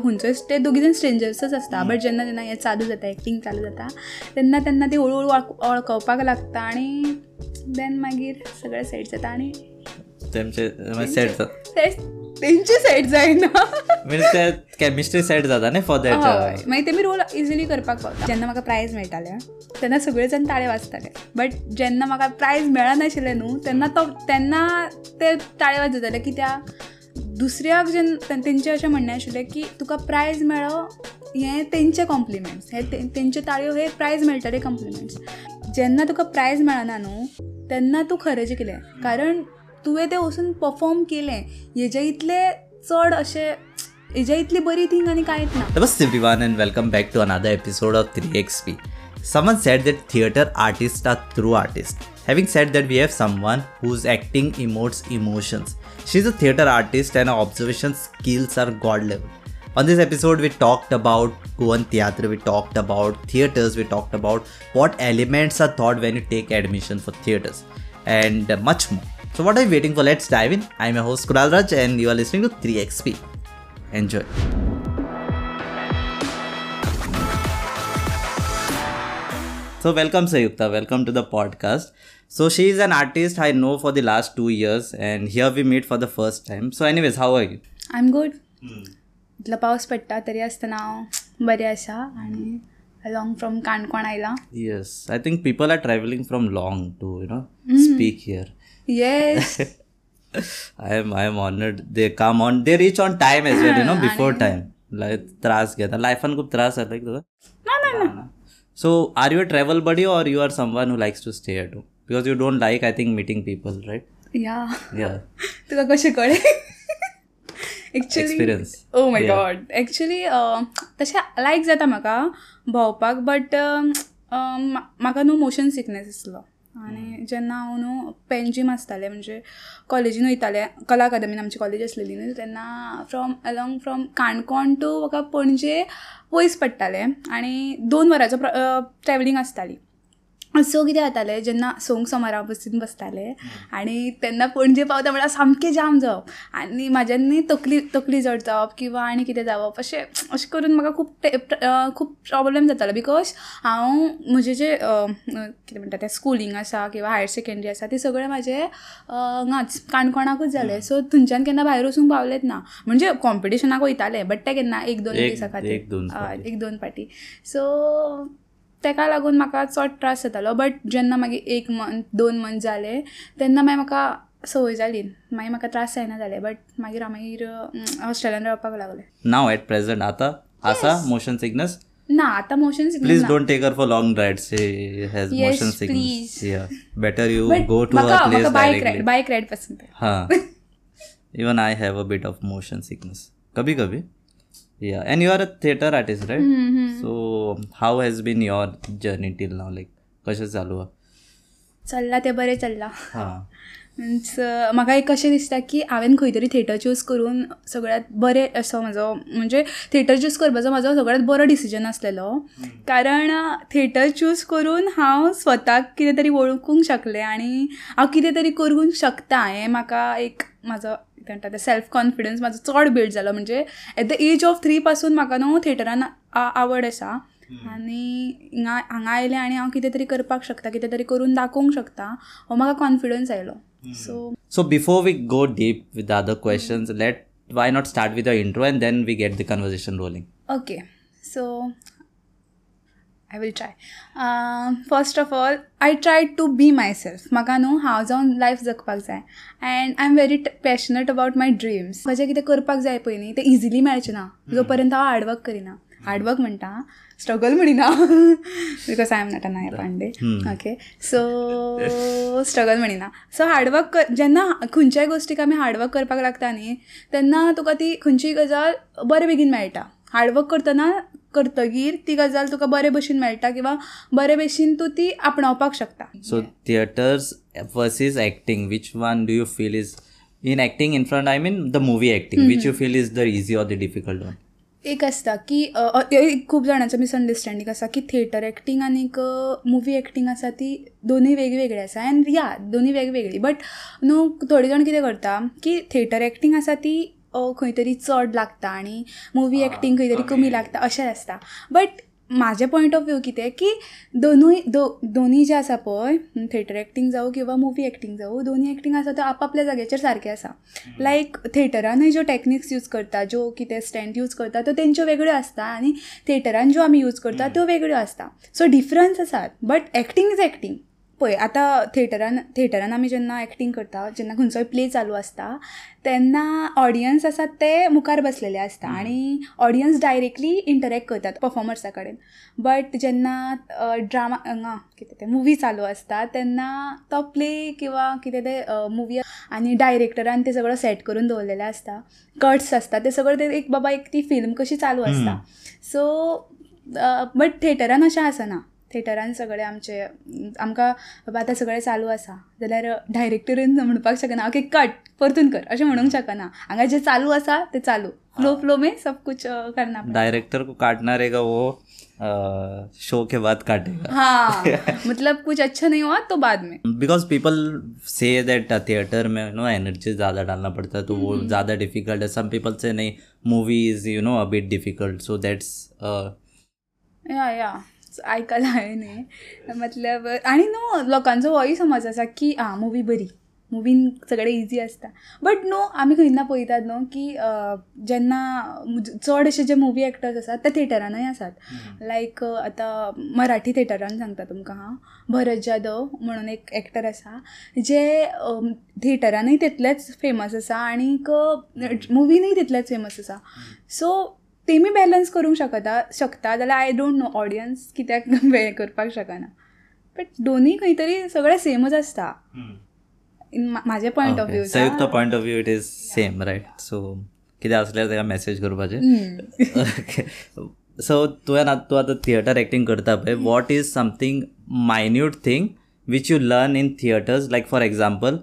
खंयचोय ते दोगी जाण स्ट्रेंजर्सच आसता बट जेन्ना जेन्ना हें चालू जाता एक्टींग चालू जाता तेन्ना तेन्ना ती हळू हळू वळखवपाक लागता आनी देन मागीर सगळें सेट जाता आनी तेमचे सेट जाता तेंची सेट जायना. म्हणजे कॅमिस्ट्री सेट जाता न्ही फॉर दॅट हय. मागीर तेमी रोल इजिली करपाक पावता. जेन्ना म्हाका प्रायज मेळटाले तेन्ना सगळे जाण ताळे वाजताले. बट जेन्ना म्हाका प्रायज मेळनाशिल्लें न्हू तेन्ना तो तेन्ना ते ताळे वाजताले कित्याक दुसऱ्याक जेन्ना तेंचें अशें म्हणणें आशिल्लें की तुका प्रायज मेळो हें तेंचे कॉम्प्लिमेंट्स हे तेंच्यो ताळयो हे प्रायज मेळटले कॉम्प्लिमेंट्स जेन्ना तुका प्रायज मेळना न्हू तेन्ना तूं खरें जिखलें कारण तुवें तें वचून परफॉर्म केलें. हेजे इतले चड अशें हेज्या इतली बरी थिंग आनी कांयच ना. नमस्ते everyone and welcome back to another episode of three X P someone said that theatre artist are through artist Having said that, we have someone whose acting emotes emotions. She's a theater artist and her observation skills are god level. On this episode, we talked about Goan Theatre, we talked about theaters, we talked about what elements are taught when you take admission for theaters, and much more. So, what are you waiting for? Let's dive in. I'm your host Kural Raj, and you are listening to 3XP. Enjoy. So, welcome Sayukta. Welcome to the podcast. So, she is an artist I know for the last two years, and here we meet for the first time. So, anyways, how are you? I am good इतलो पावस पडटा तरी आसतना हांव बरें आसा आनी along from Canacona आयलां Yes, I think people are traveling from long to you know speak here. Yes I am I am honored. They come on. They reach on time as well. You know before time. Like त्रास घेता लायफान खूप त्रास जाता तुका ना ना ना So, are you a travel buddy or you are someone who likes to stay at home? Because you don't like, I think, meeting people, right? या Yeah. तुका कशें कळ्ळें actually. Oh my God actually तशें लायक जाता म्हाका भोंवपाक but म्हाका न्हू मोशन सिकनेस आसलो आनी जेन्ना हांव न्हू पेनजीम आसतालें म्हणजे कॉलेजीन वयतालें कला अकादमीन आमची कॉलेज आसलेली न्हू तेन्ना from along from Canacona to म्हाका पणजे वयस पडटालें. आनी दोन वरांचो ट्रॅवलिंग आसताली. सो कितें जातालें जेन्ना सोंग सोमारा बसीन बसतालें आनी तेन्ना पणजे पावता म्हळ्यार सामकें जाम जावप. आनी म्हाज्यान न्ही तकली तकली जड जावप किंवां आनी कितें जावप अशें अशें करून म्हाका खूब खूब प्रॉब्लेम जातालो. बिकॉज हांव म्हजें जें कितें म्हणटा तें स्कुलींग आसा किंवां हायर सेकंडरी आसा ती सगळें म्हाजें हांगाच काणकोणाकूच जालें सो थंयच्यान केन्ना भायर वचूंक पावलेंच ना. म्हणजे कॉम्पिटिशनाक वयतालें बट तें केन्ना एक दोन दिसा खातीर एक दोन हय, एक दोन फाटी सो तेका लागून म्हाका चड त्रास जातालो बट जेन्ना मागीर एक मंथ दोन मंथ जाले तेन्ना मागीर म्हाका संवय जाली. मागीर म्हाका त्रास जायना जाले बट मागीर हांव मागीर हॉस्टेलान रावपाक लागले. नाव एट प्रेजंट आतां? आसा मोशन सिग्नस ना आतां motion please don't take uh for long ride motion sickness better you go to bike रायडपासून even I have a bit of motion sickness कभी कभी Yeah, and you are a theater artist, right? So how has been your journey till now? Like कशें चालू हा? चल्ला तें बरें चल्ला हां means म्हाका एक कशें दिसता की हांवें खंय तरी थिएटर चूज करून सगळ्यात बरें असो म्हजो म्हणजे थिएटर चूज करपाचो म्हाजो सगळ्यात बरो डिसिजन आसलेलो कारण थिएटर चूज करून हांव स्वताक कितें तरी वळखूंक शकलें आनी हांव कितें तरी करूंक शकता हें म्हाका एक म्हाजो म्हणटा तें सेल्फ कॉन्फिडन्स म्हाजो चड बिल्ड जालो म्हणजे at the age of three पासून म्हाका न्हू थिएटरान आवड आसा आनी हिंगा हांगा आयलें आनी हांव कितें तरी करपाक शकता कितें तरी करून दाखोवंक शकता हो म्हाका कॉन्फिडन्स आयलो. So before we go deep with the other questions, let why not start with the intro and then we get the conversation rolling. Okay so I will try first of all I try to be myself म्हाका न्हू हांव जावन life जगपाक जाय. And I am very passionate about my dreams म्हजें कितें करपाक जाय पळय न्ही तें इजिली मेळचें ना. जो पर्यंत हांव हार्डवर्क करिना. हार्डवर्क म्हणटा struggle म्हणिना. Because I am not a नाया पांडे ओके सो स्ट्रगल म्हणिना. सो हार्डवर्क जेन्ना खंयच्याय गोश्टीक आमी हार्डवर्क करपाक लागता न्ही तेन्ना तुका ती खंयचीय गजाल बरे बेगीन मेळटा. हार्डवर्क करतना करतगीर ती गजाल तुका बरे भशेन मेळटा किंवां बरे भशेन तूं ती आपणावपाक शकता So theaters versus acting, which one do you feel is in acting in front? I mean the movie acting, which you feel is the easy or the difficult one? एक आसता की खूब जाणांचो मिसअंडरस्टँडींग आसा की थिएटर एक्टींग आनीक movie acting आसा ती दोनूय वेगवेगळी आसा एन्ड या दोनूय वेगवेगळी बट न्हू थोडे जाण कितें करता की थिएटर एक्टींग आसा ती खंय तरी चड लागता आनी मुवी एक्टींग खंय तरी कमी लागता अशें आसता बट म्हाजें पॉयंट ऑफ व्यू कितें की दोनूय दो दोनी जे आसा पळय थिएटर एक्टींग जावं किंवा मुवी एक्टींग जावं दोनी एक्टींग आसा त्यो आपआपल्या जाग्याचेर सारकें आसा लायक थिएटरानूय ज्यो टॅक्निक्स यूज करता ज्यो कितें स्टँड यूज करता त्यो तेंच्यो वेगळ्यो आसता आनी थिएटरान ज्यो आमी यूज करता त्यो वेगळ्यो आसता सो डिफरन्स आसात बट एक्टींग इज एक्टींग पळय आतां थिएटरान थिएटरान आमी जेन्ना एक्टींग करता जेन्ना खंयचोय प्ले चालू आसता तेन्ना ऑडियन्स आसात ते मुखार बसलेले आसता आनी ऑडियन्स डायरेक्टली इंटरेक्ट करतात परफॉर्मर्सा कडेन बट जेन्ना ड्रामा हांगा कितें तें मुवी चालू आसता तेन्ना तो प्ले किंवा कितें तें मुवी आनी डायरेक्टरान ते सगळो सेट करून दवरलेले आसता कट्स आसता ते सगळं ते एक बाबा एक ती फिल्म कशी चालू आसता सो बट थिएटरान अशें आसना थिएटरान सगळे आमचे आमकां आतां सगळें चालू आसा. जाल्यार डायरेक्टरीन म्हणपाक शकना. ओके कट परतून कर अशें म्हणूंक शकना. हांगा जें चालू आसा तें चालू. फ्लो फ्लो में सब कुछ करना डायरेक्टर को काटना रहेगा वो शो के बाद काटेगा. हाँ. मतलब कुछ अच्छा नहीं हुआ तो बाद में. Because people say that theatre में नो एनर्जी ज़्यादा डालना पड़ता है तो वो ज़्यादा डिफिकल्ट है. सम पीपल से नहीं movie is you know a bit difficult so that's yeah yeah आयकलां हांवें मतलब आनी न्हू लोकांचो होय समज आसा की आं मुवी बरी. मुवीन सगळें इजी आसता बट न्हू आमी खंयना पळयतात न्हू की जेन्ना चड अशे जे मुवी एक्टर्स आसात ते थिएटरानूय आसात लायक आतां मराठी थिएटरान सांगता तुमकां हांव भरत जाधव म्हणून एक एक्टर आसा जे थिएटरानूय तितलेच फेमस आसा आनीक मुवीनूय तितलेच फेमस आसा सो तेमी बॅलन्स करूंक शकता शकता. जाल्यार आय डोंट नो ऑडियन्स कित्याक हें करपाक शकना. बट दोनी खंय तरी सगळें सेमच आसता इन म्हाजे पॉयंट ऑफ व्यू संयुक्त point of view it is same right so कितें आसल्यार तेका मॅसेज करपाचें ओके सो तुवें तूं आतां थिएटर एक्टींग करता पळय what is something minute thing which you learn in theatres like for example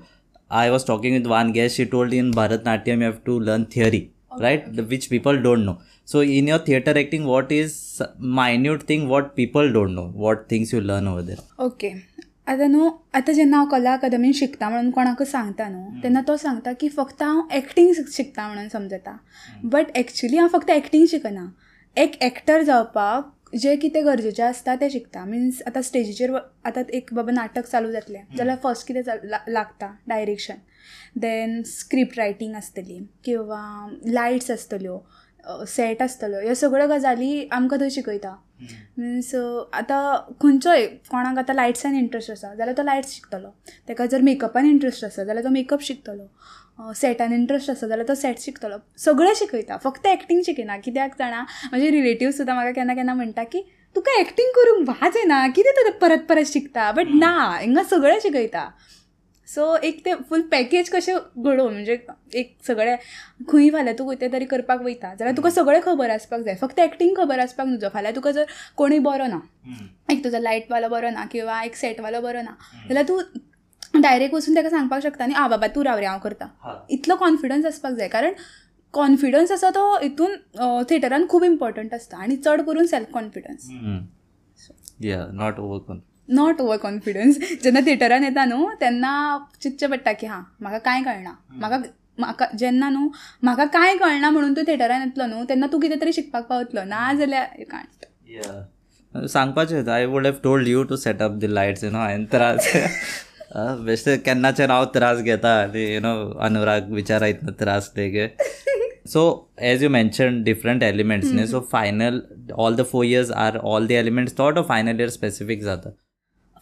I was talking with one guest she told in Bharatanatyam you have to learn theory right which people don't know so in your theater acting what is minute thing what people don't know? What things you learn over there? Okay आतां न्हू आतां जेन्ना हांव कला अकादमीन शिकता म्हणून कोणाक सांगता न्हू तेन्ना तो सांगता की फक्त हांव एक्टींग शिकता म्हणून समजता. बट एक्चुली हांव फक्त एक्टींग शिकना. एक एक्टर जावपाक जें कितें गरजेचें आसता तें शिकता. मिन्स आतां स्टेजीचेर आतां एक बाबा नाटक चालू जातलें. जाल्यार फर्स्ट कितें लागता? डायरेक्शन देन स्क्रिप्ट रायटींग आसतली किंवा लायट्स आसतल्यो सेट आसतलो ह्यो सगळ्यो गजाली आमकां थंय शिकयता. मिन्स आतां खंयचोय कोणाक आतां लायट्सान इंट्रस्ट आसा जाल्यार तो लायट्स शिकतलो. ताका जर मेकअपान इंट्रस्ट आसा जाल्यार तो मेकअप शिकतलो. सेटान इंट्रस्ट आसा जाल्यार तो सेट शिकतलो. सगळें शिकयता फक्त एक्टींग शिकयना. कित्याक जाणा म्हजे रिलेटिव्ह सुद्दां म्हाका केन्ना केन्ना म्हणटा की तुका एक्टींग करूंक वाज येना कितें तूं परत परत शिकता? बट ना हिंगा सगळें शिकयता. सो एक ते फूल पॅकेज कशें घडोवन म्हणजे एक सगळें खंय फाल्यां तूं खंय तरी करपाक वयता. जाल्यार तुका सगळें खबर आसपाक जाय. फक्त एक्टींग खबर आसपाक न्हू फाल्यां तुका जर कोणूय बरो ना एक तुजो लायटवालो बरो ना किंवा एक सेटवालो बरो ना जाल्यार तूं डायरेक्ट वचून ताका सांगपाक शकता न्ही आ बाबा तूं राव रे हांव करता. इतलो कॉन्फिडन्स आसपाक जाय. कारण कॉन्फिडन्स आसा तो हितून थिएटरान खूब इम्पॉर्टंट आसता आनी चड करून self confidence not over not over confidence जेन्ना थिएटरान येता न्हू तेन्ना चिंतचें पडटा की हां म्हाका कांय कळना म्हाका म्हाका जेन्ना न्हू म्हाका कांय कळना म्हणून तूं थिएटरान येतलो न्हू तेन्ना तूं कितें तरी शिकपाक पावतलो. ना जाल्यार यू कांट सांगपाचें I would have told you to set up the lights you know हांवें त्रास बेश्टे केन्नाचे हांव त्रास घेता आनी यू नो अनुराग विचारायत त्रास तेगे so as you mention different elements न्ही so final all the four years are all the elements thought of final year specific जाता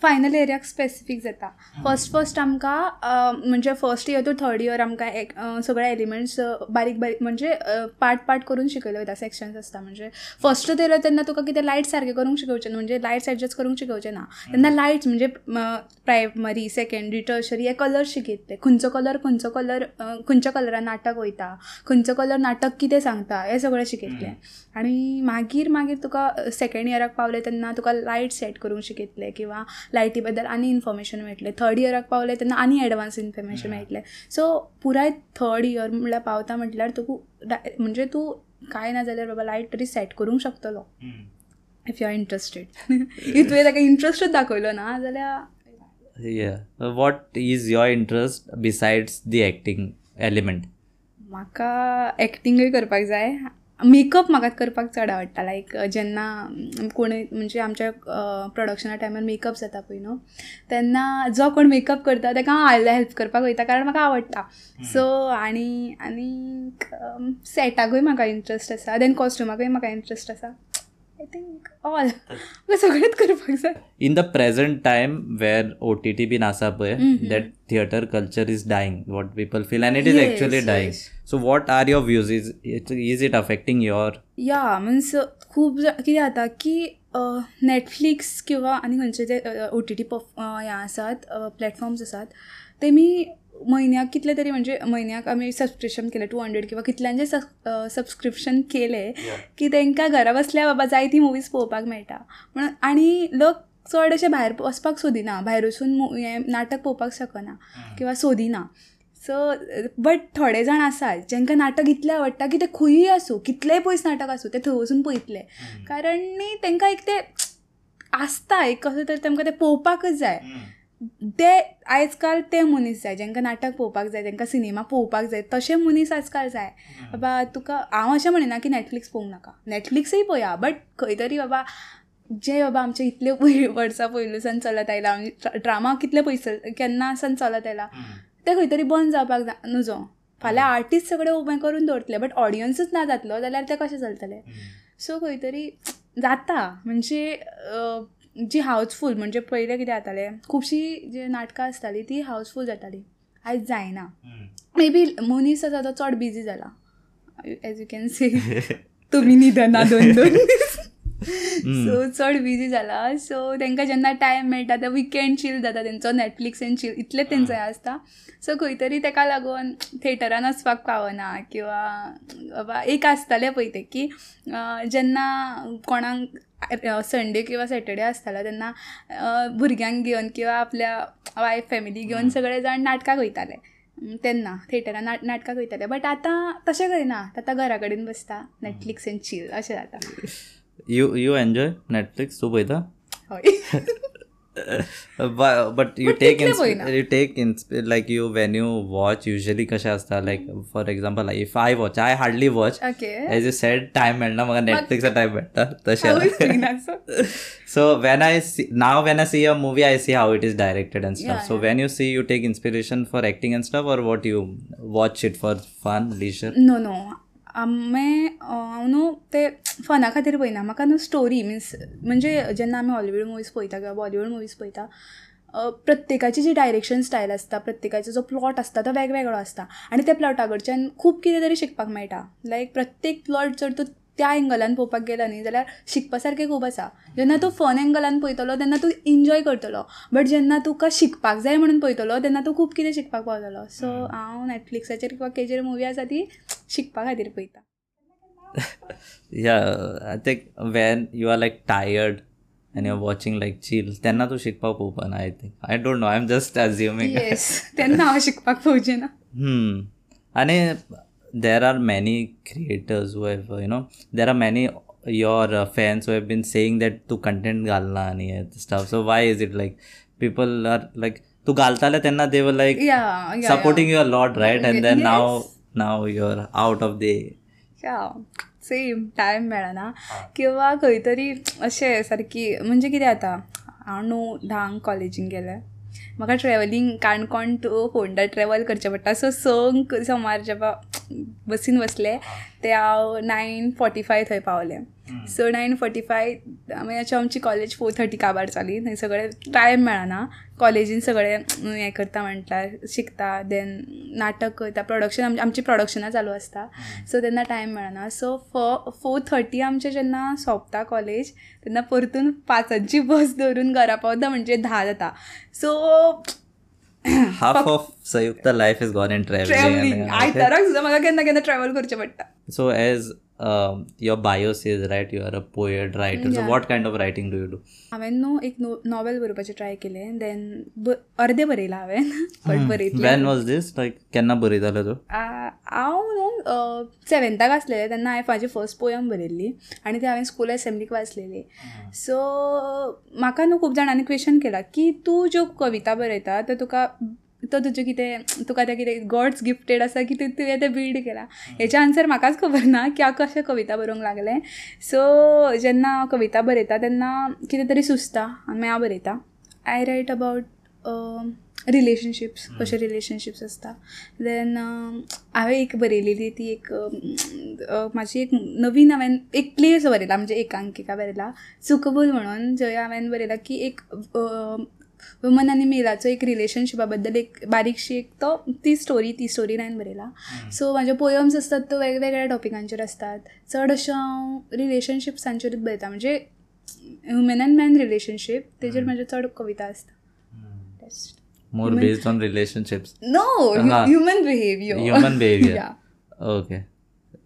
फायनल एरियाक स्पेसिफीक जाता. फस्ट फस्ट आमकां म्हणजे first year to third year आमकां सगळे एलिमेंट्स बारीक बारीक म्हणजे पार्ट पार्ट करून शिकयले वयता सेक्शन्स आसता म्हणजे. फस्ट तर तेन्ना तुका कितें लायट सारकें करूंक शिकोवचें म्हणजे लायट्स एडजस्ट करूंक शिकोवचें ना. तेन्ना लायट्स म्हणजे प्रायमरी सेकेंडरी टर्शरी हे कलर शिकयतले खंयचो कलर खंयचो कलर खंयच्या कलरान नाटक वयता खंयचो कलर नाटक कितें सांगता हें सगळें शिकयतलें. आनी मागीर मागीर तुका सेकेंड इयराक पावले तेन्ना तुका लायट सेट करूंक शिकयतले किंवा लायटी बद्दल आनी इन्फॉर्मेशन मेळटलें थर्ड इयराक पावले तेन्ना आनी एडवान्स इन्फॉर्मेशन मेळटलें सो पुराय थर्ड इयर म्हणल्यार पावता म्हटल्यार तुका म्हणजे तूं कांय ना जाल्यार बाबा लायट तरी सेट करूंक शकतलो. If you are interested if तुवें ताका इंट्रस्टूच दाखयलो ना जाल्यार what is your interest besides the acting element म्हाका एक्टिंगूय करपाक जाय. मेकअप म्हाका करपाक चड आवडटा लायक जेन्ना कोण म्हणजे आमच्या प्रोडक्शना टायमार मेकअप जाता पळय न्हू? तेन्ना जो कोण मेकअप करता ताका हांव हेल्प करपाक वयता कारण म्हाका आवडटा. सो आनी आनी सेटाकूय म्हाका इंट्रस्ट आसा. देन कॉस्ट्युमाकूय म्हाका इंट्रस्ट आसा. आय थिंक ऑल सगळेंच करपाक जाय इन द प्रेझंट टायम वेर ओ टी टी बीन आसा पळय that theatre culture is dying what people feel and it is actually dying. So what are your views is is it affecting your yeah means खूब कितें जाता की Netflix किंवा आनी खंयचे जे ओ टी टी पफ हें आसात प्लॅटफॉर्म्स आसात तेमी म्हयन्याक कितले तरी म्हणजे म्हयन्याक आमी सबस्क्रिप्शन केलें टू हंड्रेड किंवा कितल्यांचे सबस्क्रिप्शन केले की तांकां घरा बसल्या बाबा जाय ती मुवीज पळोवपाक मेळटा. म्हणून आनी लोक चड अशे भायर वचपाक सोदिना भायर वचून हें नाटक पळोवपाक शकना किंवा सोदिना. सो बट थोडे जाण आसात जांकां नाटक इतलें आवडटा की ते खंयूय आसूं कितलेंय पयस नाटक आसूं ते थंय वचून पळयतले कारण न्ही तांकां एक ते आसता एक कसो तरी तांकां ते पळोवपाकच जाय. ते आयज काल ते मनीस जाय जांकां नाटक पळोवपाक जाय जांकां सिनेमा पळोवपाक जाय तशे मनीस आयज काल जाय बाबा तुका हांव अशें म्हणिना की नॅटफ्लिक्स पळोवंक नाका. नॅटफ्लिक्सय पळया बट खंय तरी बाबा जे बाबा आमचे इतले वर्सां पयलूसान चलत आयला ड्रामा कितले पयस केन्ना सान चलत आयला ते खंय तरी बंद जावपाक जा नजो. फाल्यां आर्टिस्ट सगळे ओपन करून दवरतले बट ऑडियन्सूच ना जातलो जाल्यार ते कशें चलतले? सो खंय तरी जाता. म्हणजे जी हावसफूल म्हणजे पयलें कितें जातालें? खुबशीं जी नाटकां आसतालीं ती हावसफूल जातालीं. आयज जायना. मे बी मनीस आसा तो चड बिजी जाला एज यू कॅन सी तुमी निधना दोन दोन. सो चड बिजी जाला सो तांकां जेन्ना टायम मेळटा ते विकेंड चील जाता तेंचो नॅटफ्लिक्स एंड चील इतले तेंचो हें आसता सो खंय तरी ताका लागून थिएटरान वचपाक पावना किंवा बाबा एक आसतालें पळय तें की जेन्ना कोणाक संडे किंवा सॅटर्डे आसतालो तेन्ना भुरग्यांक घेवन किंवा आपल्या वायफ फॅमिली घेवन सगळे जाण नाटकाक वयताले तेन्ना थिएटरान नाट नाटकाक वयताले बट आतां तशें करिना. आतां घरा कडेन बसता. नॅटफ्लिक्स एंड चील अशें जाता. यू यू एन्जॉय नेटफ्लिक्स तू पयता but you take in you take in like you when you watch usually कशें आसता like for example if I watch I hardly watch as you said time मेळना म्हाका नेटफ्लिक्सा time मेळटा तशें. So when I see now when I see a movie I see how it is directed and stuff so when you see you take inspiration for acting and stuff or what you watch it for fun listen no no आमे हांव न्हू ते फना खातीर पळयना. म्हाका न्हू story means म्हणजे जेन्ना आमी हॉलिवूड मुवीज पळयता किंवा बॉलिवूड मुवीज पळयता प्रत्येकाची जी डायरेक्शन स्टायल आसता प्रत्येकाचो जो प्लॉट आसता तो वेगवेगळो आसता आनी त्या प्लॉटा कडच्यान खूब कितें तरी शिकपाक मेळटा. लायक प्रत्येक प्लॉट जर तूं त्या एंगलान पळोवपाक गेलो न्ही जाल्यार शिकपा सारकें खूब आसा जेन्ना तूं फन एंगलान पळयतलो तेन्ना तूं एन्जॉय करतलो बट जेन्ना तुका शिकपाक जाय म्हणून पळयतलो तेन्ना तू खूब कितें शिकपाक पावतलो सो हांव नॅटफ्लिक्साचेर किंवा केजेर मुवी आसा ती शिकपा खातीर पळयता I think when you are like tired and you're watching like chill, तेन्ना तू शिकपाक पोवपाना I think. I don't know. I'm just assuming. Yes तेन्ना हांव शिकपाक पावचें ना Hmm. Uh, there are many creators who have, uh, you know, there are many your uh, fans who have been saying that Tu content घालना आणि हे stuff. So why is it like people are like तू घालताले तेन्ना they were like या supporting you a lot, right? And then Yes. now now you're out of the या same time मेळना किंवा खंय तरी अशें सारकी म्हणजे कितें जाता हांव णव धांक कॉलेजीन गेलें म्हाका travelling Canacona to Ponda travel करचें पडटा. सो संक सोमार जेवा बसीन बसलें ते हांव नायन फोर्टी फाय थंय पावलें. सो नायन फोर्टी फाय मागीर आमची कॉलेज फोर थर्टी काबार जाली थंय सगळें टायम मेळना. कॉलेजीन सगळें हें करता म्हटल्यार शिकता. देन नाटक करता. प्रोडक्शन आमची प्रोडक्शनां चालू आसता सो तेन्ना टायम मेळना. सो फ फोर थर्टी आमचें जेन्ना सोंपता कॉलेज तेन्ना परतून पांचांची बस धरून घरा पावता म्हणजे धा जाता. So Sayukta life is gone in traveling. Travelling and- आयताराक सुद्दां म्हाका केन्ना केन्ना ट्रॅवल करचें पडटा So as um, your bio says, right, you are a poet, writer. So what kind of writing do you do? हांवें न्हू एक नॉवेल बरोवपाचें ट्राय केलें. देन अर्दें बरयलां हांवें बट बरयतलें was this? Like, केन्ना बरयतालो तूं? हांव न्हू सेवेंथाक आसलेलें तेन्ना हांवें म्हाजी फर्स्ट पोयम बरयल्ली. आनी ती हांवें स्कूल एसेंब्लीक वाचलेली. सो म्हाका न्हू खूब जाणांनी क्वेश्चन केला की तूं ज्यो कविता बरयता त्यो तुका तो तुजें कितें तुका तें कितें गॉड्स गिफ्टेड आसा की तुवें तें बिल्ड केला. हेचे आन्सर म्हाकाच खबर ना की हांव कशें कविता बरोवंक लागलें सो जेन्ना हांव कविता बरयता तेन्ना कितें तरी सुचता आनी हांव बरयता. आय रायट अबावट रिलेशनशिप्स कशे रिलेशनशिप्स आसता देन हांवें एक बरयलेली ती एक म्हाजी एक नवीन हांवें एक प्लेस बरयला म्हणजे एकांकिका बरयला. चुकबूल म्हणून जंय हांवें बरयला की एक वुमन आनी मेलाचो एक रिलेशनशिपा बद्दल एक बारीकशी एक तो ती स्टोरी ती स्टोरी लायन बरयला सो म्हाजे पोयम्स असतात तो वेगवेगळ्या टॉपिकांचेर असतात. चड अशें हांव रिलेशनशिप्सांचेरूच बरयता म्हणजे ह्युमन एंड मॅन रिलेशनशीप तेजेर म्हाजे चड कविता आसता on relationships. No uh-huh. human behavior. Human behavior. Yeah. Okay.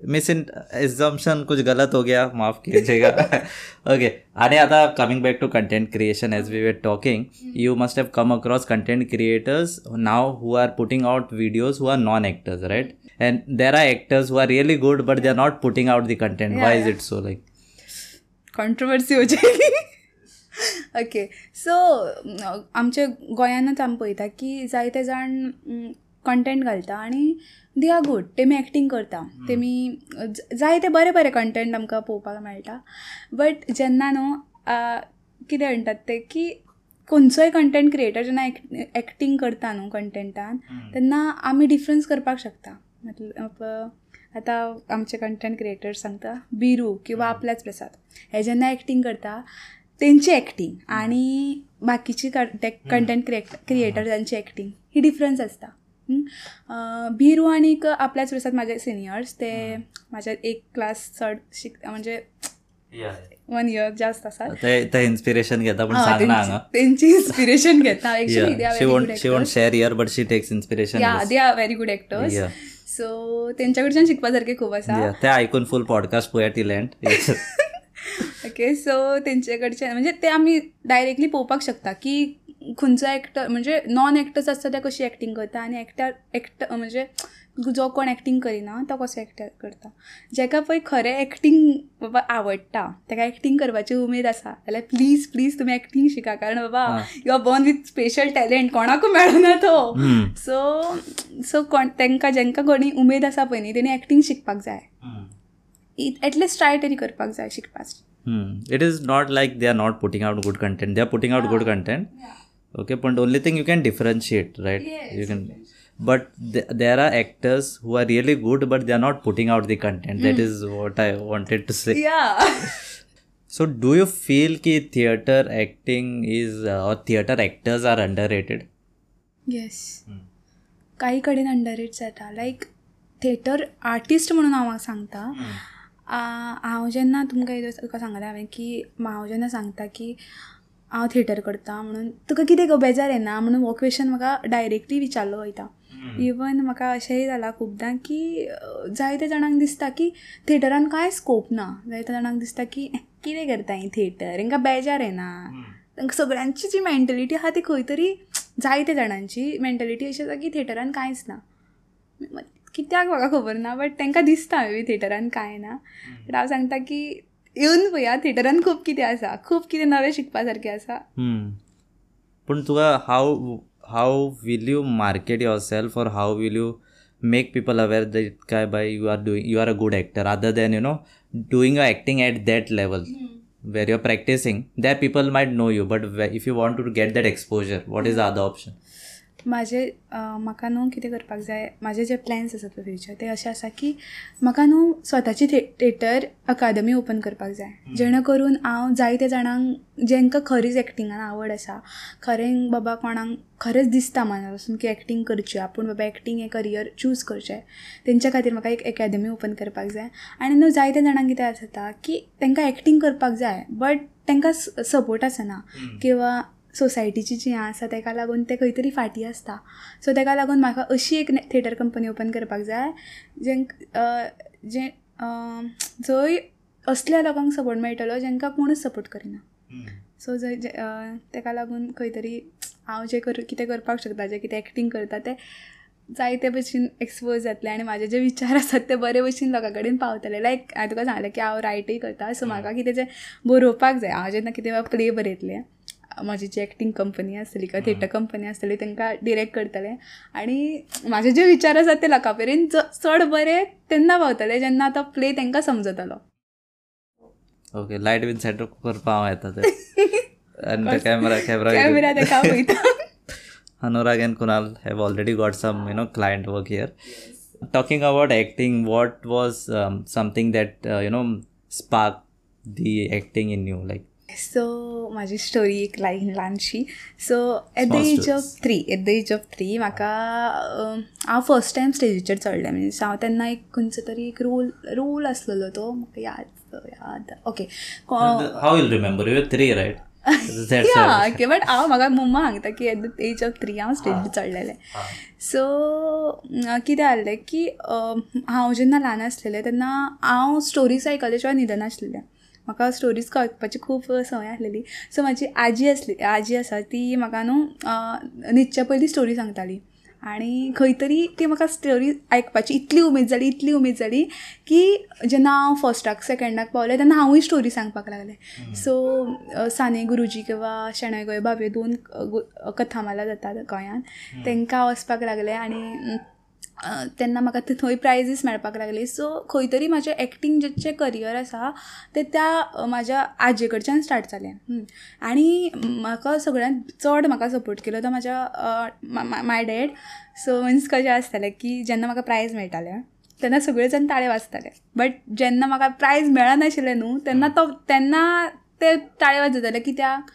मिस इन एक्झॉम्पन कुछ गलत हो गया माफ कीजिएगा। ओके आणि आता coming back to content creation as we were talking you must have come across content creators now who are putting out videos who are non actors right and there are actors who are really good but they are not putting out the content why is it so like controversy हो okay so आमच्या गोयांनाच आम पळता की जायते जण content घालता आणि they are good. तेमी एक्टींग करता. तेमी जायते बरे बरे कंटेंट आमकां पळोवपाक मेळटा. बट जेन्ना न्हू कितें म्हणटात ते की खंयचोय कंटेंट क्रिएटर जेन्ना एक्टींग करता न्हू कंटेंटान तेन्ना आमी डिफरन्स करपाक शकता. मतलब आतां आमचे कंटेंट क्रिएटर्स सांगता बिरू किंवा आपल्याच प्रसाद. हे जेन्ना एक्टींग करता तेंची एक्टींग आणि बाकीची कंटेंट क्रिएट क्रिएटर्सांची एक्टींग ही डिफरन्स आसता बिरू आनीक आपल्याच वर्सात माझे सिनियर्स ते माझ्या एक क्लास चड शिक म्हणजे वन इयर जास्त आसा ते इन्स्पिरेशन घेता पण सांगना तेंची इन्स्पिरेशन घेता. Actually share year but she takes inspiration या they are very good actors so तेंच्या कडच्यान शिकपा सारकें खूब आसा ते आयकून फूल पॉडकास्ट पळया टिलंट ओके सो तेंचे कडचे म्हणजे ते आमी डायरेक्टली पळोवपाक शकता की खंयचो एक्टर म्हणजे नॉन एक्टर्स आसता ते कशी एक्टींग करता आनी एक्टर एक्ट म्हणजे जो कोण एक्टींग करिना तो कसो एक्टर करता? जेका पळय खरें एक्टींग बाबा आवडटा ताका एक्टींग करपाची उमेद आसा जाल्यार प्लीज प्लीज तुमी एक्टींग शिका. कारण बाबा you are born with special talent कोणाकूय मेळना तो? सो सो कोण तांकां जेंकां कोणी उमेद आसा पळय न्ही तेणी एक्टींग शिकपाक जाय. एटलिस्ट ट्राय तरी करपाक जाय शिकपाक. It is not like they are not putting out good content. They are putting out good content. Okay, but only thing you can differentiate, right? You can, but there are actors who are really good, but they are not putting out the content. That hmm. is what I wanted to say. Yeah. So do you feel that theater acting is uh, or theater actors are underrated? Yes. काही कडेन underrate जाता लायक theatre artist म्हणून हांव सांगता हांव जेन्ना तुमकां तुका सांगलें हांवें की हांव जेन्ना सांगता की हांव थिएटर करता म्हणून. तुका कितें गो बेजार येना म्हणून हो क्वेश्चन म्हाका डायरेक्टली विचारलो वयता. इवन म्हाका अशेंय जालां खुबदां की जायते जाणांक दिसता की थिएटरान कांय स्कोप ना. जायते जाणांक दिसता की कितें करता ही थिएटर हांकां बेजार येना तांकां सगळ्यांची जी मेंटेलिटी आहा ती खंय तरी जायते जाणांची मेंटेलिटी अशी आसा की थिएटरान कांयच ना. कित्याक म्हाका खबर ना बट तांकां दिसता मे बी थिएटरान कांय ना. बट हांव सांगता की येवन पळया थिएटरान खूब कितें आसा खूब कितें नवें शिकपा सारकें आसा पूण तुका how how will you market yourself or how will you make people aware that काय by you are doing you are a good actor other than you know doing a acting at that level where you are practising that people might know you but if you want to get that exposure what is the other option माझे म्हाका न्हू कितें करपाक जाय? म्हाजे जे plans आसात future ते अशें आसा की म्हाका न्हू स्वताची थिएटर अकादमी ओपन करपाक जाय. जेणे करून हांव जायते जाणांक जेंकां खरीच एक्टिंगान आवड आसा खरें बाबा कोणाक खरेंच दिसता मना पासून की एक्टींग करची आपूण बाबा एक्टींग हें करियर चूज करचें तेंच्या खातीर म्हाका एक अकॅदमी ओपन करपाक जाय. आनी न्हू जायते जाणांक कितें आसता की तांकां एक्टींग करपाक जाय बट तांकां सपोर्ट आसना. किंवां सोसायटीची जी आसा ताका लागून ते खंय तरी फाटी आसता. सो ताका लागून म्हाका अशी एक थिएटर कंपनी ओपन करपाक जाय जें जे जंय असल्या लोकांक सपोर्ट मेळटलो जेंकां कोणूच सपोर्ट करिना. सो जंय ताका लागून खंय तरी हांव जें कर कितें करपाक शकता जें कितें एक्टींग करता तें जायते भशेन एक्सपोज जातले आनी म्हाजे जे विचार आसात ते बरे भशेन लोकां कडेन पावतले. लायक हांवें तुका सांगलें की हांव रायटय करता सो म्हाका कितें जें बरोवपाक जाय हांव जेन्ना कितें प्ले बरयतलें. माझी जी ॲक्टिंग कंपनी असेल किंवा थिएटर कंपनी असेल त्यांना डिरेक्ट करतले. आणि माझे जे विचार असतात ते लोकांपर्यंत चढ बरे त्यांना पावतले ज्यांना आता प्ले त्यांना समजत आलो. ओके लाइट बिन सेट करता आणि त्या कॅमेरा कॅमेरा कॅमेरा त्या काम होईल. Anurag and Kunal have already got some you know client work here talking about acting what was something that you know spark the acting in you like so म्हाजी story एक line ल्हानशी. So at the age. Of three at the age of three म्हाका हांव first time स्टेजीचेर चडलें म्हणजे हांव तेन्ना एक खंयचो तरी एक रोल रोल आसलेलो तो. म्हाका याद याद. Okay right? That's या why. ओके बट हांव म्हाका मम्मा सांगता की at the age of three हांव स्टेजीर चडलेलें सो कितें जाल्लें की हांव जेन्ना ल्हान आसलेलें तेन्ना हांव स्टोरीज आयकले शिवाय न्हिदन नासलेलें म्हाका स्टोरीज कळपाची खूब संवय आसलेली. सो म्हाजी आजी आसली आजी आसा ती म्हाका न्हू न्हिदच्या पयलीं स्टोरी सांगताली. आनी खंय तरी ती म्हाका स्टोरी आयकपाची इतली उमेद जाली इतली उमेद जाली की जेन्ना हांव फर्स्टाक सेकंडाक पावलें तेन्ना हांवूय स्टोरी सांगपाक लागलें. सो साने गुरुजी किंवा शेणै गोंय भावे दोन कथामाला जातात गोंयान तांकां वचपाक लागलें आनी तेन्ना म्हाका ते थंय प्रायजीस मेळपाक लागली. सो खंय तरी म्हाजें एक्टींग जें करियर आसा तें त्या म्हाज्या आजे कडच्यान स्टार्ट जालें आनी म्हाका सगळ्यांत चड म्हाका सपोर्ट केलो तो म्हाज्या माय डॅड सो मिन्स कशें आसतालें की जेन्ना म्हाका प्रायज मेळटालें तेन्ना सगळे जाण ताळे वाजताले. बट जेन्ना म्हाका प्रायज मेळनाशिल्लें न्हू तेन्ना तो तेन्ना ते ताळे वाजयताले कित्याक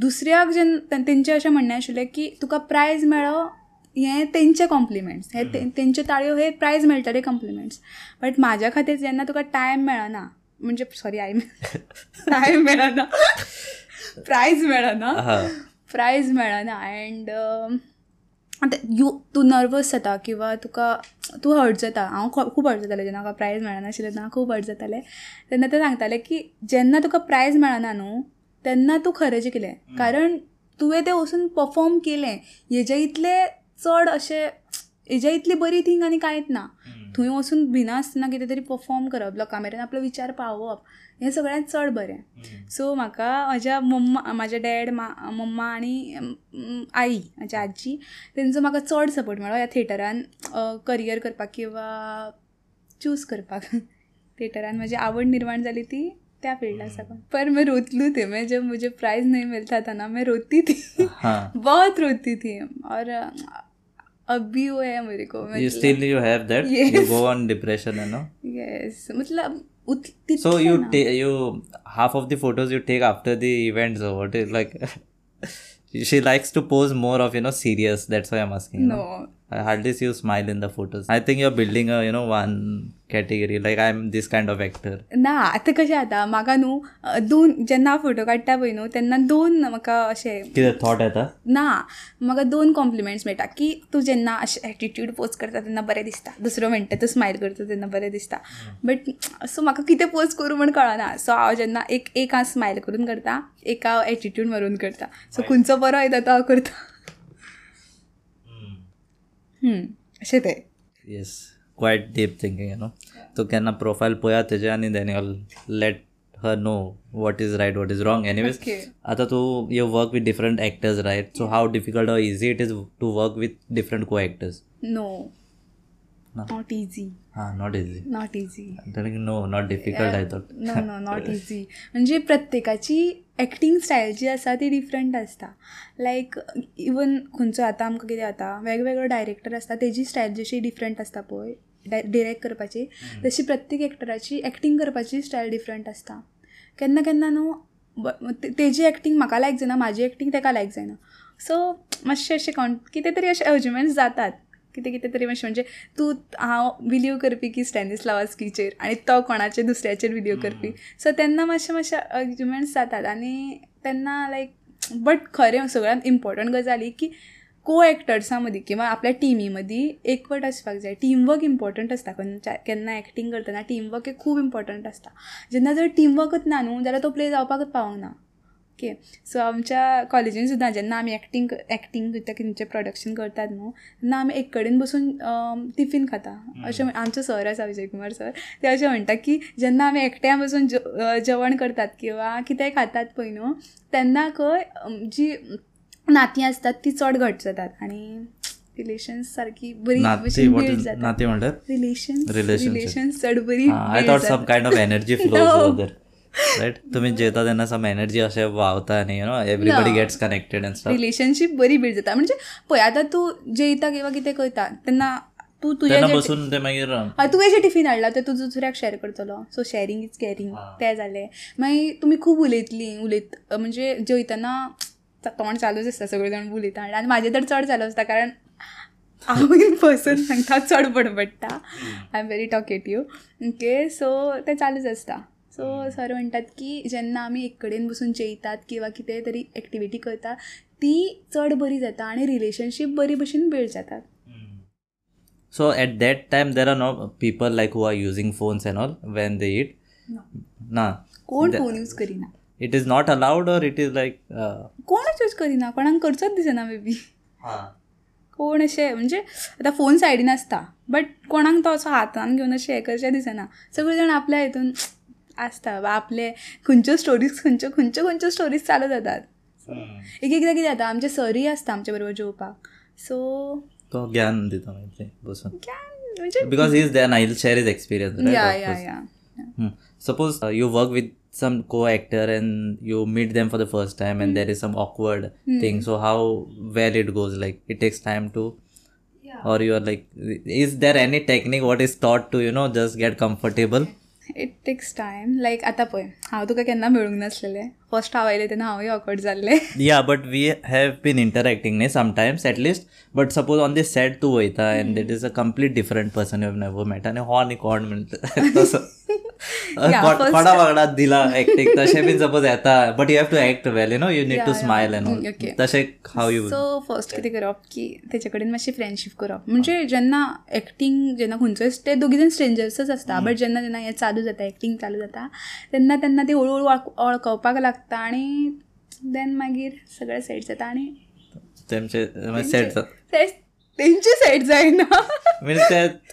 दुसऱ्याक जेन्ना तेंचें अशें म्हणणें आशिल्लें की तुका प्रायज मेळो हें तेंचे कॉम्प्लिमेंट्स हे ते- तेंच्यो ताळयो हे प्रायज मेळटले कॉम्प्लिमेंट्स बट म्हाज्या खातीर जेन्ना तुका टायम मेळना म्हणजे सॉरी आय टायम मेळना. प्रायज मेळना. प्रायज मेळना. अँड आतां यू तूं नर्वस जाता किंवा तुका तूं हर्ट जाता. हांव खूब हर्ट जातालें. जेन्ना म्हाका प्रायज मेळनाशिल्लें तेन्ना खूब हर्ट जातालें. तेन्ना ते सांगताले की जेन्ना तुका प्रायज मेळना न्हू तेन्ना तूं खरें जिखलें कारण तुवें तें वचून परफॉर्म केलें. हेजे इतलें चड अशें हेज्या इतली बरी थिंग आनी कांयच ना थंय वचून भिनासतना कितें तरी परफॉर्म करप लोकां मेरेन आपलो विचार पावोवप हें सगळ्यांत चड बरें सो म्हाका म्हाज्या मम्मा म्हाजे डॅड मम्मा आनी आई म्हाजी आजी तेंचो म्हाका चड सपोर्ट मेळ्ळो ह्या थिएटरान करियर करपाक किंवा चूज करपाक. थिएटरान म्हाजी आवड निर्माण जाली ती त्या फिल्डा साकून पर मैं रोतलू थी मैं जब मुझे प्राइज़ नहीं मिलता था ना मैं रोती थी हाँ. बहुत रोती थी और अ, अभी वो है मेरे को You still you have that. You Yes. go on depression, you know. Yes मतलब उत- तितकं So you ना. take you half of the photos you take after the event. So what is like? she likes to pose more of you know serious. That's why I'm asking. you know. No. I hardly see you smile in the photos. I think you're building a you know one category. Like I'm this kind of actor. ना आतां कशें जाता म्हाका न्हू दोन जेन्ना photo काडटा पळय न्हू तेन्ना दोन म्हाका अशें कितें thought येता ना म्हाका दोन कॉम्प्लिमेंट्स मेळटा की तूं जेन्ना अशें एटिट्यूड पोज करता तेन्ना बरें दिसता. दुसरो म्हणटा तूं स्मायल करता तेन्ना बरें दिसता. बट सो म्हाका कितें पोज करूं म्हण कळना. सो हांव जेन्ना एक एक हांव स्मायल करून करता एक हांव एटिट्यूड मारून करता. सो खंयचो बरो येता तो हांव करता? अशें तें. Yes quite deep thinking you know तूं केन्ना प्रोफायल पळया तेजे आनी then you let her know what is right what is wrong anyways. आतां तूं you work with different actors right so how difficult or easy it is to work with different co-actors no. Not easy हां not easy not easy no not difficult I thought no no not easy म्हणजे प्रत्येकाची acting style जी आसा ती different आसता. लायक even खंयचो आतां आमकां कितें जाता वेगवेगळो डायरेक्टर आसता तेजी स्टायल जशी डिफरंट आसता पळय डिरेक्ट करपाची तशी प्रत्येक एक्टराची एक्टींग करपाची स्टायल डिफरंट आसता. केन्ना केन्ना न्हू तेजी एक्टींग म्हाका लायक जायना म्हाजी एक्टींग ताका लायक जायना. सो मातशें अशें कॉन कितें तरी अशे अर्ग्युमेंट्स जातात. कितें कितें तरी मातशें म्हणजे तूं हांव बिलीव करपी की स्टॅनिस्लावास्कीचेर आनी तो कोणाचे दुसऱ्याचेर बिलीव करपी. सो तेन्ना मातशे मातशे अर्ग्युमेंट्स जातात आनी तेन्ना लायक बट खरें सगळ्यांत इम्पॉर्टंट गजाल ही की को एक्टर्सां मदीं किंवा आपल्या टिमी मदीं एकवट आसपाक जाय. टीमवर्क इम्पॉर्टंट आसता खंयच्या केन्ना एक्टींग करतना टीमवर्क हे खूब इम्पॉर्टंट आसता जेन्ना जर टीमवर्कच ना न्हू जाल्यार तो प्ले जावपाकच पावना ओके सो आमच्या कॉलेजीन सुद्दां जेन्ना आमी एक्टींग एक्टींग करता खंयचें प्रोडक्शन करतात न्हू तेन्ना आमी एक कडेन बसून टिफीन खाता. अशें आमचो सर आसा विजय कुमार सर ते अशें म्हणटा की जेन्ना आमी एकट्या बसून जेवण करतात किंवा कितेंय खातात पळय न्हू तेन्ना खंय जी नातीं आसतात ती चड घट जातात. आनी रिलेशन्स सारकी बरी भशेन बिल्ड जातात. रिलेशन रिलेशन चड बरी I thought some kind of energy flow right तुमी जेता तेन्ना सम एनर्जी अशें व्हांवता आनी you know everybody gets connected and relationship बरी बिल्ड जाता म्हणजे पळय आतां तूं जेयता किंवा कितें करता तेन्ना तूं तुजें बसून ते मागीर तुवें जे टिफीन हाडला ते तूं दुसऱ्याक शेअर करतलो सो शेअरिंग इज केअरिंग तें जालें मागीर तुमी खूब उलयतलीं उलयत म्हणजे जेवतना तोंड चालूच आसता सगळे जाण उलयता आनी म्हाजें तर चड चालू आसता कारण हांव इन पर्सन सांगता चड बडबडटा I am very talkative okay so तें चालूच आसता सो सर म्हणटात की जेन्ना आमी एक कडेन बसून जेयतात किंवा कितें तरी एक्टिविटी करता ती चड बरी जाता आनी रिलेशनशीप बरी भशेन बिल्ड जातात. So at that time there are no people like who are using phones and all when they it ना कोण phone use Kareena? It is not allowed or it is like कोणच यूज करिना? कोणाक करचोच दिसना may be कोण अशें म्हणजे आतां phone सायडीन आसता बट कोणाक तो असो हातान घेवन अशें हें करचें दिसना. सगळे जाण आपल्या हितून आसता वा आपले खंयच्यो स्टोरीज खंयच्यो खंयच्यो खंयच्यो स्टोरीज चालू जातात एक एकदां कितें जाता आमचे सरय आसता आमचे बरोबर जेवपाक सो तो ज्ञान दिता बसून म्हणजे because is there I share is experience suppose you work with some co-actor and you meet them for the first time and there is some awkward thing so how well it goes like it takes time to or you are like is there any technique what is taught to you know just get comfortable it takes time like आतां पळय हांव तुका केन्ना मेळूंक नासलेलें? First हांव आयलें तेन्ना हांवूय awkward जाल्लें या but we have been interacting न्ही sometimes at least but suppose on this set तूं वयता and it is a complete different person you have never met आनी हो आनी कोण म्हणटा तसो कोणा वांगडा दिला एक्टींग तशें बीन सपोज येता but you have to act well you know you need to smile and तशें हाव यू सो फर्स्ट कितें करप की तेचे कडेन मातशी फ्रेंडशीप करप. म्हणजे जेन्ना एक्टींग जेन्ना खंयचोय ते दोगी जाण स्ट्रेंजर्सच आसता बट जेन्ना जेन्ना हें चालू जाता एक्टींग चालू जाता तेन्ना तेन्ना ती हळू हळू वळखवपाक लागता आनी देन मागीर सगळें सेट जाता आनी तेंचे सेट जाता तेंची सेट जायना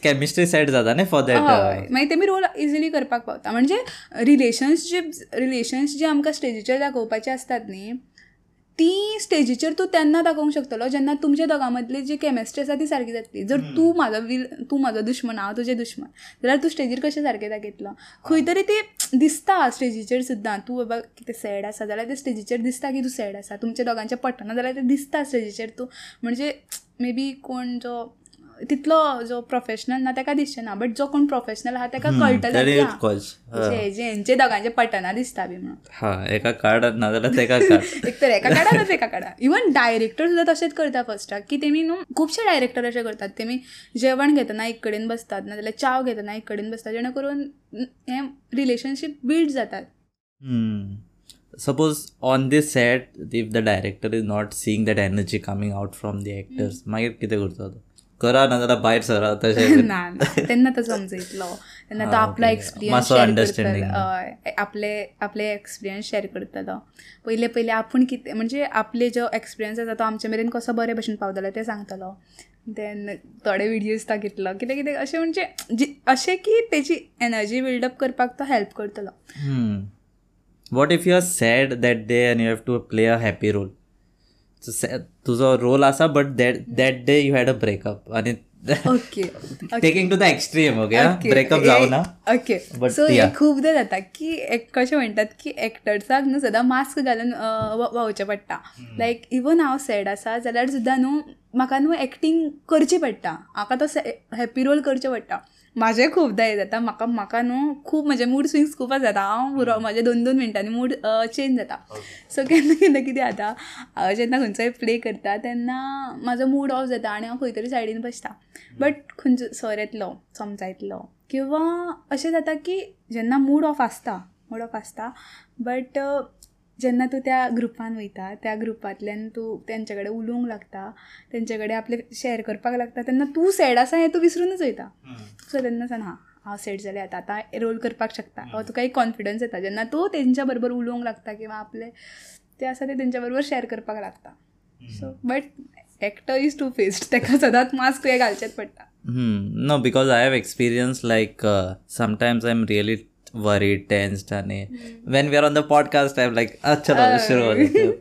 केमिस्ट्री सेट जाता न्ही फॉर दॅट मागीर तेमी रोल इजिली करपाक पावता. म्हणजे रिलेशनशीप रिलेशन्स जे आमकां स्टेजीचेर दाखोवपाचे आसतात न्ही ती स्टेजीचेर तूं तेन्ना दाखोवंक शकतलो जेन्ना तुमच्या दोगां मदली जी केमिस्ट्री आसा ती सारकी जातली जर तूं म्हाजो विल तूं म्हाजो दुश्मन हांव तुजें दुश्मन जाल्यार तूं स्टेजीर कशें सारकें दाखयतलो खंय तरी ती दिसता स्टेजीचेर सुद्दां तूं बाबा कितें सॅड आसा जाल्यार ते स्टेजीचेर दिसता की तूं सॅड आसा तुमच्या दोगांचें पटना जाल्यार तें दिसता स्टेजीचेर तूं. म्हणजे मे बी कोण जो तितलो जो प्रोफेशनल ना ताका दिसचें ना बट जो कोण प्रोफेशनल आहा ताका कळटलें दोगांचे पटना दिसता बी म्हणून. हा एका कार्ड ना जाल्यार तेका एक तर एका काडा ना तेका काडा इवन डायरेक्टर सुद्दां तशेंच करता फर्स्टाक की तेमी न्हू खुबशे डायरेक्टर अशें करतात. तेमी जेवण घेतना एक कडेन बसतात ना जाल्यार चाव घेतना एक कडेन बसतात जेणे करून हें रिलेशनशीप बिल्ड जातात. Suppose on this set if the director is not seeing that energy coming out from the actors मागीर कितें करता तो करा ना जाल्यार भायर सरा तशें ना तेन्ना तो समजयतलो तेन्ना तो आपलो एक्सपिरियन्स अंडरस्टँडिंग आपले आपले एक्सपिरियन्स शेअर करतलो पयले पयले आपूण कितें म्हणजे आपले जो एक्सपिरियन्स आसा तो आमचे मेरेन कसो बरे भशेन पावतलो तें सांगतलो. देन थोडे विडियोज दाखयतलो कितें कितें अशें म्हणजे अशें की तेजी एनर्जी बिल्डअप करपाक तो हेल्प करतलो. What if you are sad that day and you have to play a happy role तुजो रोल आसा but that that day you had a breakup आनी okay taking to the extreme okay breakup जावना okay so हे खुबदां जाता की कशें म्हणटात की एक्टर्साक न्हू सदां मास्क घालून भोंवचें पडटा लायक इवन हांव सॅड आसा जाल्यार सुद्दां न्हू म्हाका न्हू एक्टींग करची पडटा म्हाका तो हॅपी रोल करचें पडटा म्हाजें खूबदां हें जाता म्हाका म्हाका न्हू खूब म्हजे मूड स्विंग्स खूब जाता. हांव पुरो म्हाजे दोन दोन मिनटांनी मूड चेंज जाता. सो केन्ना केन्ना कितें जाता हांव जेन्ना खंयचोय प्ले करता तेन्ना म्हाजो मूड ऑफ जाता आनी हांव खंय तरी सायडीन बसता. बट खंयचो सर येतलो समजायतलो किंवा अशें जाता की जेन्ना मूड ऑफ आसता मूड ऑफ आसता बट जेन्ना तूं त्या ग्रुपान वयता त्या ग्रुपांतल्यान तूं तेंचे कडेन उलोवंक लागता तेंचे कडेन आपले शेअर करपाक लागता तेन्ना तूं सॅड आसा हें तूं विसरूनच वयता. सो तेन्ना सान हां हांव सॅड जालें आतां आतां रोल करपाक शकता. वा तुका एक कॉन्फिडन्स येता जेन्ना तूं तेंच्या बरोबर उलोवंक लागता किंवां आपले ते आसा ते तेंच्या बरोबर शेअर करपाक लागता. So but actor is to faced ताका सदांच मास्क हे घालचेच पडटा. No, because I have experienced like uh, sometimes I'm really worried, tensed, and when we are on the podcast, I'm like, अच्छा चलो शुरू हो जाते हैं."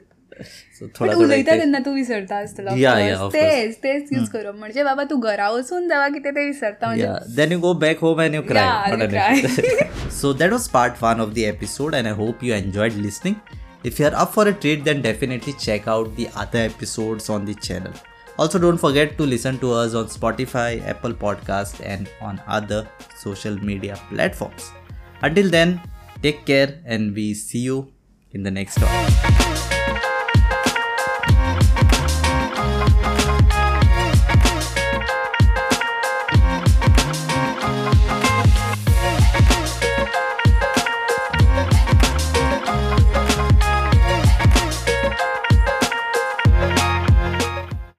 So पण थोड़ा थोड़ा उलयता तेन्ना तू विसरता आसतलो Yeah, yeah, of तेच तेच यूज करू म्हणजे बाबा तू घरा वचून जेव्हा कितें ते विसरता म्हणजे Yeah. Then you go back home and you cry. Yeah, What you an episode. so that was part one of the episode, and I hope you enjoyed listening. If you are up for a treat, then definitely check out the other episodes on the channel. Also, don't forget to listen to us on Spotify, Apple Podcast, and on other social media platforms. Until then, take care, and we see you in the next one.